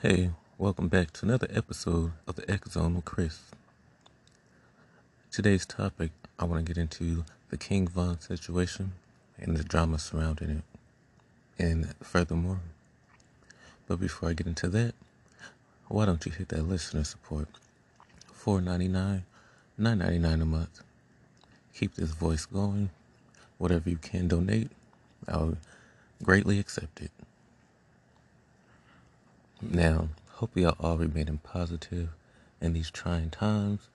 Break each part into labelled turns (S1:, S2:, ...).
S1: Hey, welcome back to another episode of the X Zone with Chris. Today's topic, I want to get into the King Von situation and the drama surrounding it, and furthermore. But before I get into that, why don't you hit that listener support? Four ninety nine, nine ninety nine a month. Keep this voice going. Whatever you can donate, I'll greatly accept it. Now, hope y'all all remaining positive in these trying times,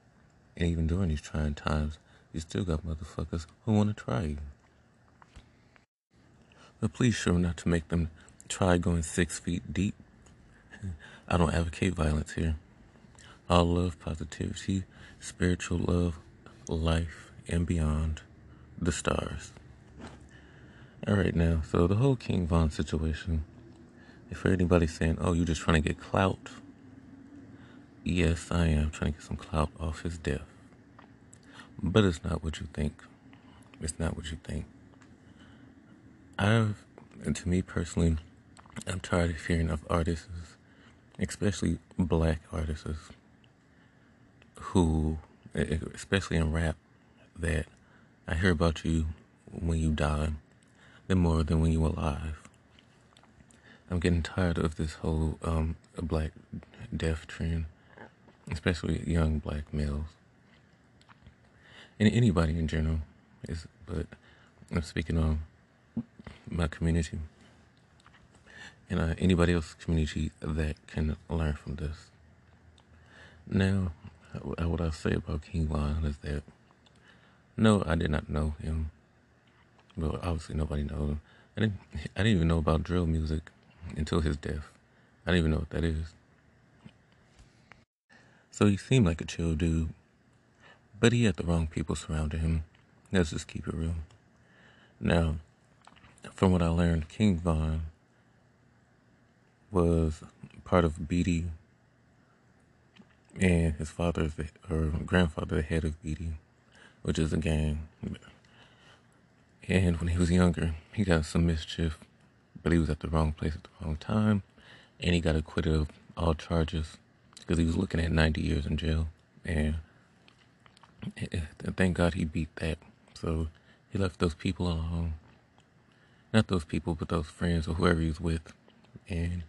S1: and even during these trying times, you still got motherfuckers who want to try you. But please sure not to make them try going six feet deep. I don't advocate violence here. All love, positivity, spiritual love, life, and beyond the stars. All right, now, so the whole King Von situation. If anybody's saying, "Oh, you're just trying to get clout," yes, I am trying to get some clout off his death. But it's not what you think. It's not what you think. I've, and to me personally, I'm tired of hearing of artists, especially black artists, who, especially in rap, that I hear about you when you die than more than when you were alive. I'm getting tired of this whole um, black death trend, especially young black males, and anybody in general. Is but I'm speaking on my community and uh, anybody else's community that can learn from this. Now, what I'll say about King Von is that no, I did not know him but obviously nobody knows. I didn't. I didn't even know about drill music until his death. I didn't even know what that is. So he seemed like a chill dude, but he had the wrong people surrounding him. Let's just keep it real. Now, from what I learned, King Von was part of BD, and his father or grandfather, the head of BD, which is a gang. And when he was younger, he got some mischief, but he was at the wrong place at the wrong time. And he got acquitted of all charges because he was looking at 90 years in jail. And eh, eh, thank God he beat that. So he left those people alone. Not those people, but those friends or whoever he was with. And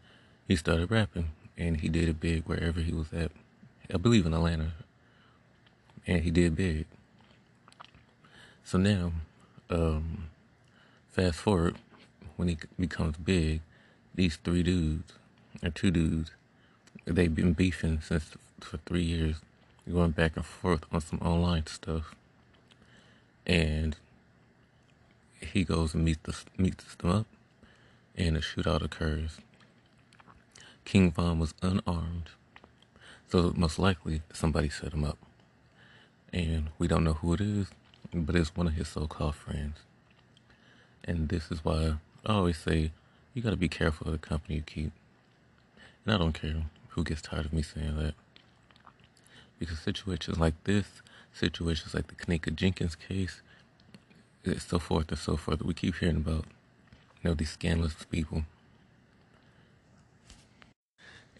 S1: he started rapping. And he did it big wherever he was at. I believe in Atlanta. And he did big. So now um, fast forward when he becomes big, these three dudes or two dudes, they've been beefing since for three years, going back and forth on some online stuff, and he goes and meets the, meets them up, and a shootout occurs. King Von was unarmed, so most likely somebody set him up, and we don't know who it is but it's one of his so-called friends. And this is why I always say you got to be careful of the company you keep. And I don't care who gets tired of me saying that. Because situations like this, situations like the Kenneka Jenkins case, and so forth and so forth, we keep hearing about, you know, these scandalous people.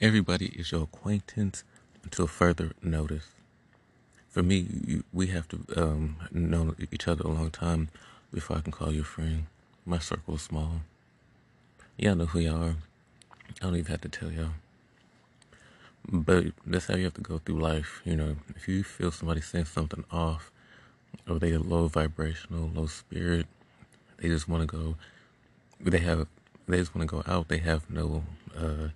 S1: Everybody is your acquaintance until further notice for me, we have to um, know each other a long time before I can call you a friend. My circle is small. Y'all know who y'all are. I don't even have to tell y'all. But that's how you have to go through life. You know, if you feel somebody saying something off, or they are low vibrational, low spirit, they just want to go. They have, they just want to go out. They have no uh,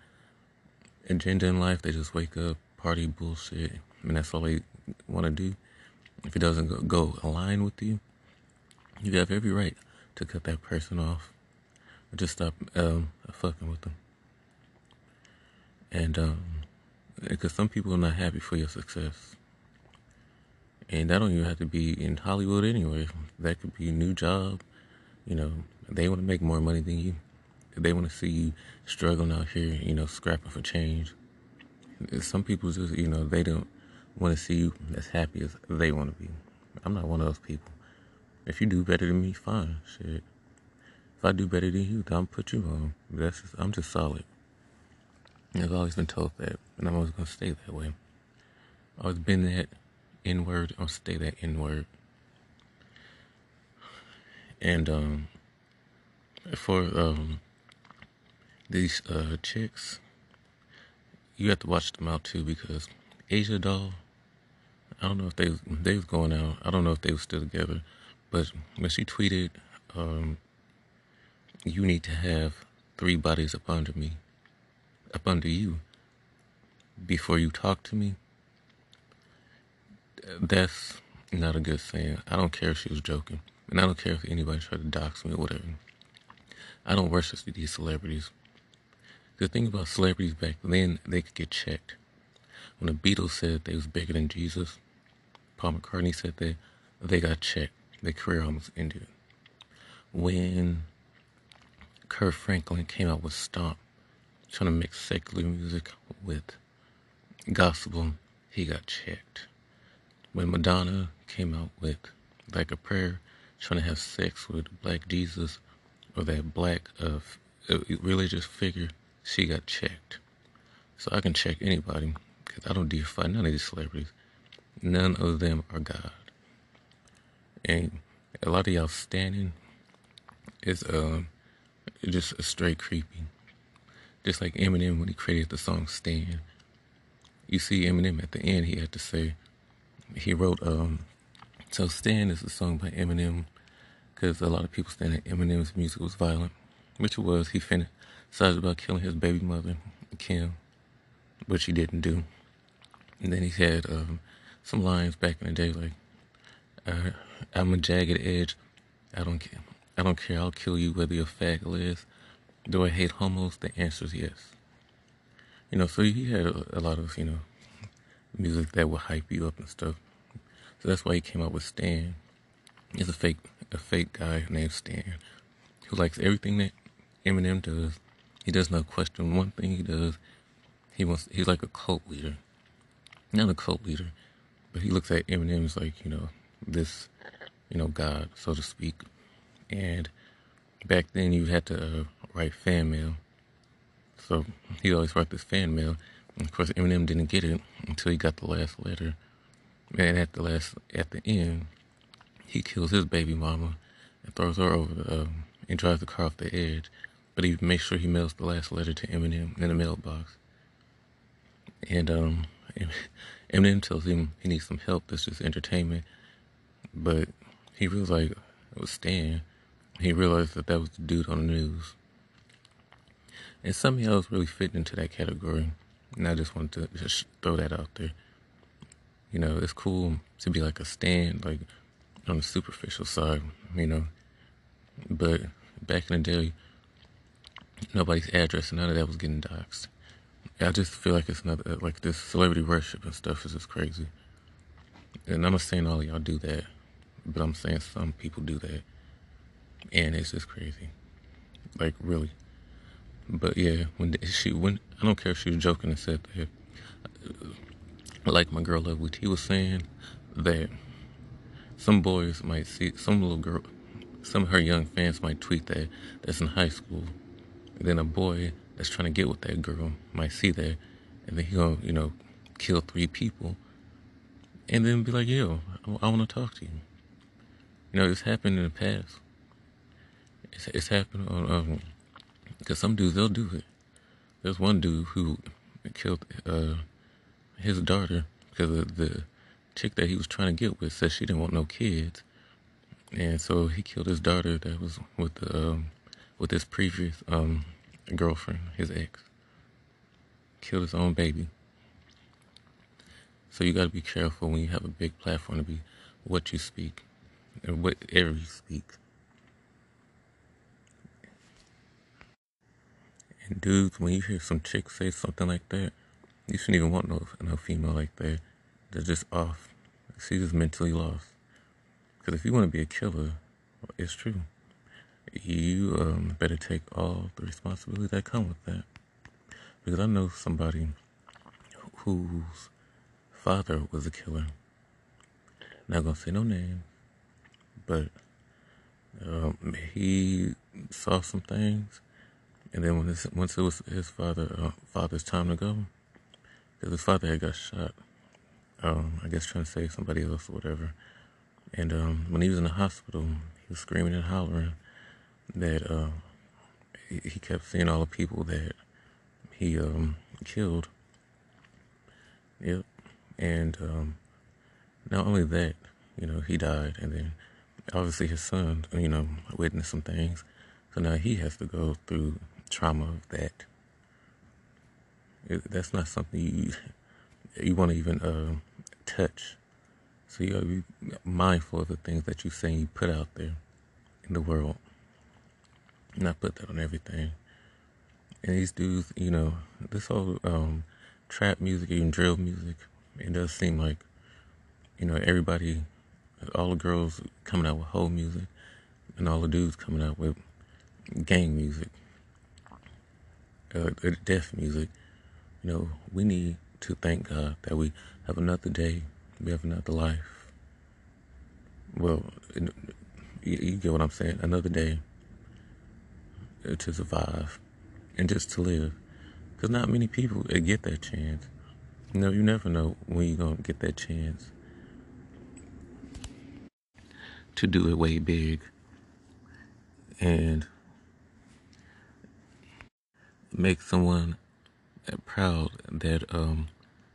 S1: agenda in life. They just wake up, party, bullshit, and that's all they want to do, if it doesn't go, go align with you, you have every right to cut that person off or just stop um, fucking with them. And um, because some people are not happy for your success. And that don't even have to be in Hollywood anyway. That could be a new job. You know, they want to make more money than you. They want to see you struggling out here, you know, scrapping for change. Some people just, you know, they don't want to see you as happy as they want to be. I'm not one of those people. If you do better than me, fine. Shit. If I do better than you, then I'm put you on. That's just, I'm just solid. I've always been told that, and I'm always gonna stay that way. I've always been that N word. I'll stay that N word. And um, for um, these uh, chicks, you have to watch them out too because Asian Doll. I don't know if they they was going out. I don't know if they were still together, but when she tweeted, um, "You need to have three bodies up under me, up under you, before you talk to me." That's not a good saying. I don't care if she was joking, and I don't care if anybody tried to dox me or whatever. I don't worship these celebrities. The thing about celebrities back then, they could get checked. When the Beatles said they was bigger than Jesus, Paul McCartney said that they got checked. Their career almost ended. When Kirk Franklin came out with Stomp, trying to mix secular music with gospel, he got checked. When Madonna came out with like a prayer, trying to have sex with Black Jesus or that black uh, religious figure, she got checked. So I can check anybody because I don't defy none of these celebrities. None of them are God. And a lot of y'all standing is uh, just a straight creepy. Just like Eminem when he created the song Stan. You see Eminem at the end, he had to say, he wrote, um, so Stan is a song by Eminem because a lot of people stand that Eminem's music was violent, which it was. He fantasized about killing his baby mother, Kim, which he didn't do. And then he had um, some lines back in the day like, uh, "I'm a jagged edge. I don't care. I don't care. I'll kill you whether you're is. Do I hate homos? The answer is yes. You know, so he had a, a lot of you know music that would hype you up and stuff. So that's why he came out with Stan. He's a fake a fake guy named Stan who likes everything that Eminem does. He does not question one thing he does. He wants he's like a cult leader. Not a cult leader, but he looks at Eminem as like, you know, this, you know, God, so to speak. And back then you had to uh, write fan mail. So he always wrote this fan mail. And of course Eminem didn't get it until he got the last letter. And at the last at the end, he kills his baby mama and throws her over um, and drives the car off the edge. But he makes sure he mails the last letter to Eminem in the mailbox. And um, Eminem tells him he needs some help. That's just entertainment. But he feels like it was Stan. He realized that that was the dude on the news. And somehow was really fitting into that category. And I just wanted to just throw that out there. You know, it's cool to be like a stan, like on the superficial side, you know. But back in the day, nobody's address none of that was getting doxxed. I just feel like it's not uh, like this celebrity worship and stuff is just crazy. And I'm not saying all y'all do that, but I'm saying some people do that. And it's just crazy. Like, really. But yeah, when she, when, I don't care if she was joking and said that, uh, like my girl Love T was saying, that some boys might see, some little girl, some of her young fans might tweet that that's in high school. Then a boy that's trying to get with that girl might see that, and then he'll, you know, kill three people, and then be like, yo, I, I want to talk to you. You know, it's happened in the past. It's, it's happened on, um, because some dudes, they'll do it. There's one dude who killed uh, his daughter because the chick that he was trying to get with said she didn't want no kids, and so he killed his daughter that was with the um, with his previous um, girlfriend, his ex. Killed his own baby. So you got to be careful when you have a big platform to be what you speak and whatever you speak. And dudes, when you hear some chick say something like that, you shouldn't even want no no female like that. They're just off. She's just mentally lost. Because if you want to be a killer, it's true. You um, better take all the responsibility that come with that. Because I know somebody whose father was a killer. Not gonna say no name, but Um, he saw some things, and then when his, once it was his father uh, father's time to go, because his father had got shot, um, I guess trying to save somebody else or whatever. And um, when he was in the hospital, he was screaming and hollering that uh, he, kept seeing all the people that he um, killed. Yep. And um, not only that, you know, he died, and then obviously his son, you know, witnessed some things. So now he has to go through trauma of that. It, that's not something you you want to even uh, touch. So you gotta be mindful of the things that you say you put out there in the world. Not put that on everything. And these dudes, you know, this whole um, trap music, even drill music, it does seem like, you know, everybody, all the girls coming out with whole music, and all the dudes coming out with gang music, uh, death music. You know, we need to thank God that we have another day, we have another life. Well, you, you get what I'm saying. Another day to survive and just to live. Because not many people get that chance. You know, you never know when you're going to get that chance to do it way big and make someone proud that um,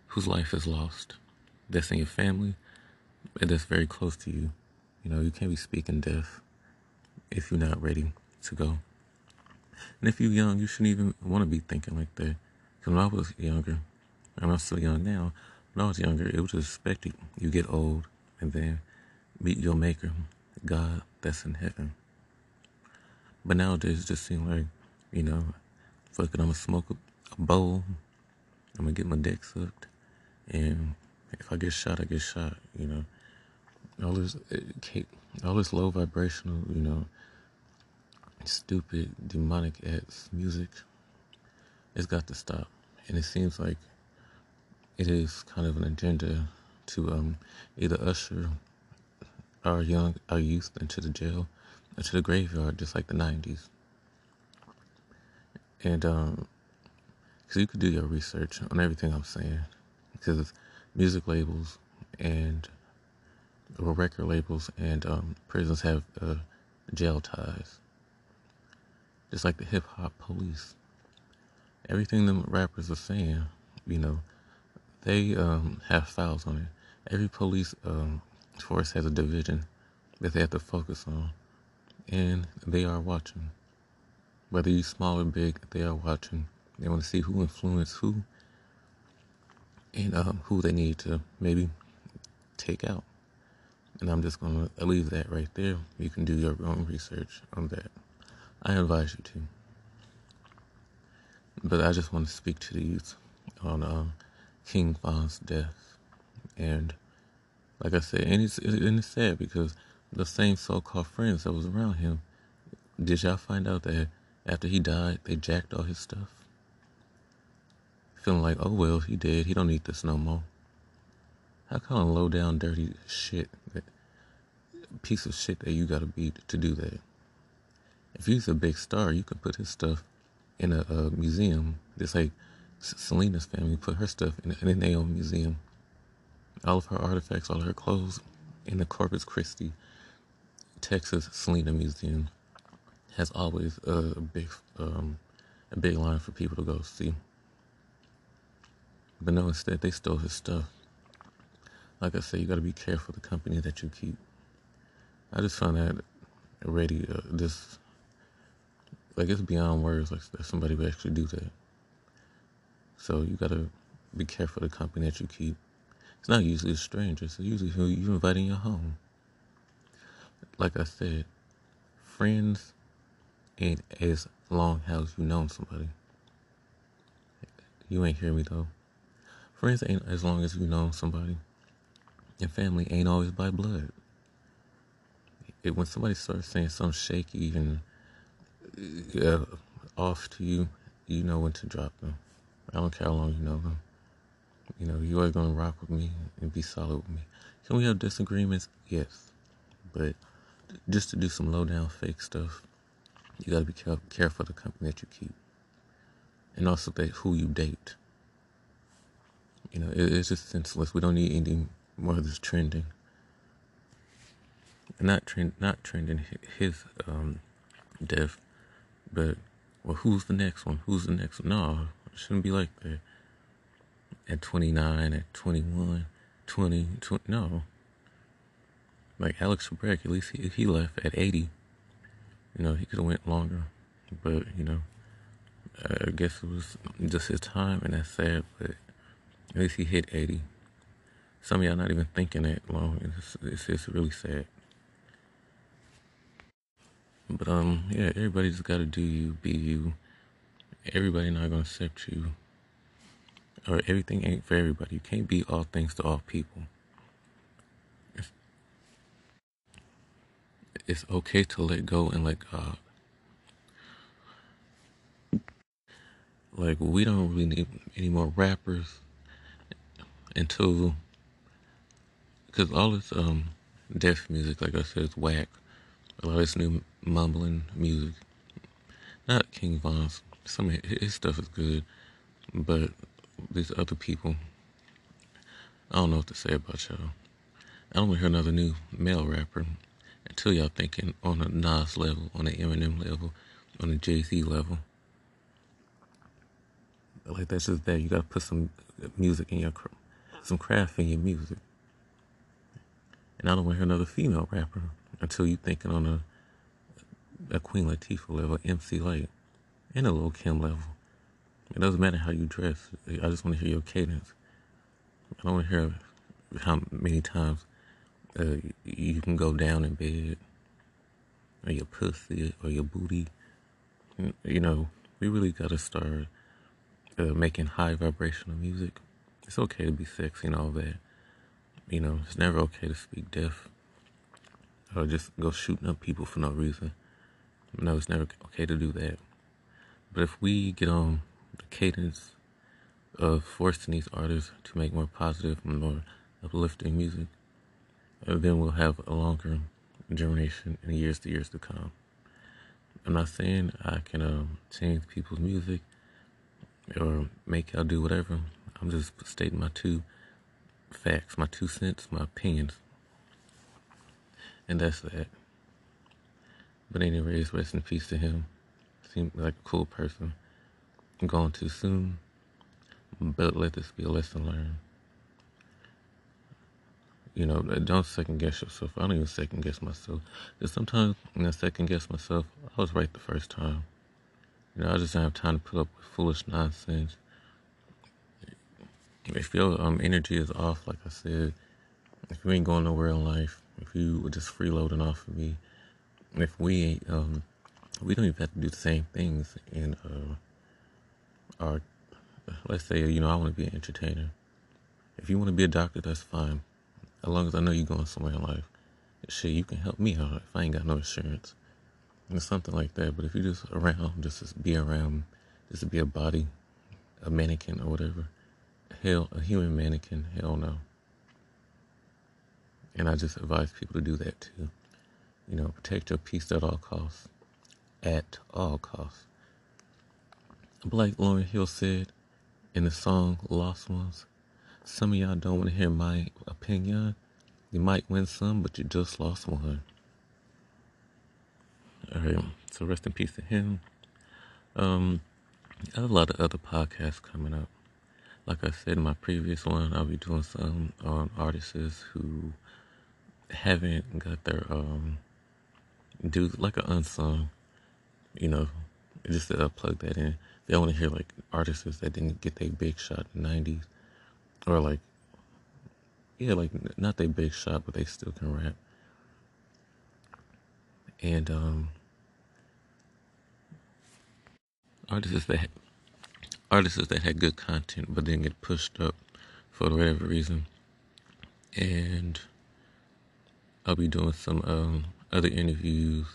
S1: whose life is lost, that's in your family, and that's very close to you. You know, you can't be speaking death if you're not ready to go. And if you're young, you shouldn't even want to be thinking like that. Because when I was younger, and I'm still young now, when I was younger, it was expected you get old and then meet your maker, God that's in heaven. But nowadays, it just seems like, you know, fuck it, I'm gonna smoke a, bowl, I'm gonna get my dick sucked, and if I get shot, I get shot. You know, all this, all this low vibrational, you know, stupid demonic ass music. It's got to stop, and it seems like it is kind of an agenda to um, either usher our young, our youth into the jail, into the graveyard, just like the '90s. And um, because you could do your research on everything I'm saying, because music labels and or record labels and um, prisons have uh, jail ties. Just like the hip hop police. Everything them rappers are saying, you know, they um, have files on it. Every police um, force has a division that they have to focus on, and they are watching. Whether you small or big, they are watching. They want to see who influenced who and um, who they need to maybe take out. And I'm just going to leave that right there. You can do your own research on that. I advise you to. But I just want to speak to the youth on uh, King Von's death. And like I said, and it's, and it's sad because the same so called friends that was around him, did y'all find out that after he died, they jacked all his stuff? feeling like, oh well, he dead. He don't need this no more. How kind of low down, dirty shit, that piece of shit that you gotta be to do that? If he's a big star, you could put his stuff in a, a museum, just like Selena's family put her stuff in, in own museum. All of her artifacts, all her clothes, in the Corpus Christi, Texas Selena Museum has always a big, um, a big line for people to go see. But no, instead they stole his stuff. Like I said, you got to be careful the company that you keep. I just found that already. Uh, this like it's beyond words. Like that somebody would actually do that. So you got to be careful the company that you keep. It's not usually a stranger. It's usually who you invite in your home. Like I said, friends ain't as long as you known somebody. You ain't hear me though. Friends ain't as long as you know somebody. And family ain't always by blood. It, when somebody starts saying something shaky and uh, off to you, you know when to drop them. I don't care how long you know them. You know, you are going to rock with me and be solid with me. Can we have disagreements? Yes. But just to do some low down fake stuff, you gotta be careful the company that you keep, and also that who you date. You know, it, it's just senseless. We don't need any more of this trending. Not trend, not trending his um, death, but well, who's the next one? Who's the next one? No, it shouldn't be like that. At 29, at 21, 20, 20 no. Like Alex Trebek, at least he, he left at 80. You know, he could have went longer, but you know, I guess it was just his time, and that's sad. But at least he hit 80. Some of y'all not even thinking that long. It's, it's, it's really sad. But um, yeah, everybody just gotta do you, be you. Everybody not gonna accept you, or everything ain't for everybody. You can't be all things to all people. It's, it's okay to let go and let God. Like we don't really need any more rappers until because all this um deaf music, like I said, is whack. A lot of this new mumbling music. Not King Von's. Some of his stuff is good, but these other people, I don't know what to say about y'all. I don't want to hear another new male rapper until y'all thinking on a Nas level, on an Eminem level, on a Jay Z level. Like that's just that. You gotta put some music in your, some craft in your music. And I don't want to hear another female rapper until you're thinking on a a Queen Latifah level, MC Lyte, and a Lil Kim level. It doesn't matter how you dress. I just want to hear your cadence. I don't want to hear how many times uh, you can go down in bed, or your pussy, or your booty. You know, we really got to start uh, making high vibrational music. It's okay to be sexy and all that. You know, it's never okay to speak deaf or just go shooting up people for no reason. No, it's never okay to do that. But if we get on the cadence of forcing these artists to make more positive more uplifting music, uh, then we'll have a longer generation in years to years to come. I'm not saying I can um, change people's music or make y'all do whatever. I'm just stating my two facts, my two cents, my opinions. And that's that. But anyways, rest in peace to him. Seemed like a cool person. Gone too soon. But let this be a lesson learned. You know, don't second guess yourself. I don't even second guess myself. Because sometimes when I second guess myself, I was right the first time. You know, I just don't have time to put up with foolish nonsense if your um, energy is off, like I said, if you ain't going nowhere in life, if you were just freeloading off of me, if we um, we don't even have to do the same things in uh, our, let's say, you know, I want to be an entertainer. If you want to be a doctor, that's fine. As long as I know you're going somewhere in life. Shit, you can help me out if I ain't got no insurance. Or something like that. But if you just around, just to be around, just to be a body, a mannequin or whatever hell, a human mannequin, hell no. And I just advise people to do that too. You know, protect your peace at all costs. At all costs. Like Lauryn Hill said in the song Lost Ones, some of y'all don't want to hear my opinion. You might win some, but you just lost one. Alright, so rest in peace to him. Um, I have a lot of other podcasts coming up like I said in my previous one, I'll be doing some on artists who haven't got their um due like an unsung, you know, just to uh, plug that in. They want to hear like artists that didn't get their big shot in the '90s, or like yeah, like not their big shot, but they still can rap. And um artists that artists that had good content but didn't get pushed up for whatever reason. And I'll be doing some um, other interviews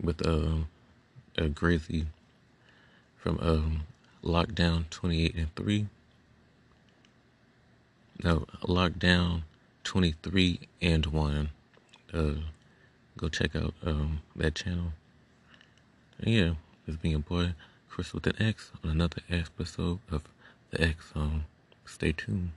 S1: with um, a Grizzy from um, Lockdown 28 and 3. No, Lockdown 23 and 1. Uh, go check out um, that channel. And yeah, it's being boy Chris with an X on another episode of the X. Um, stay tuned.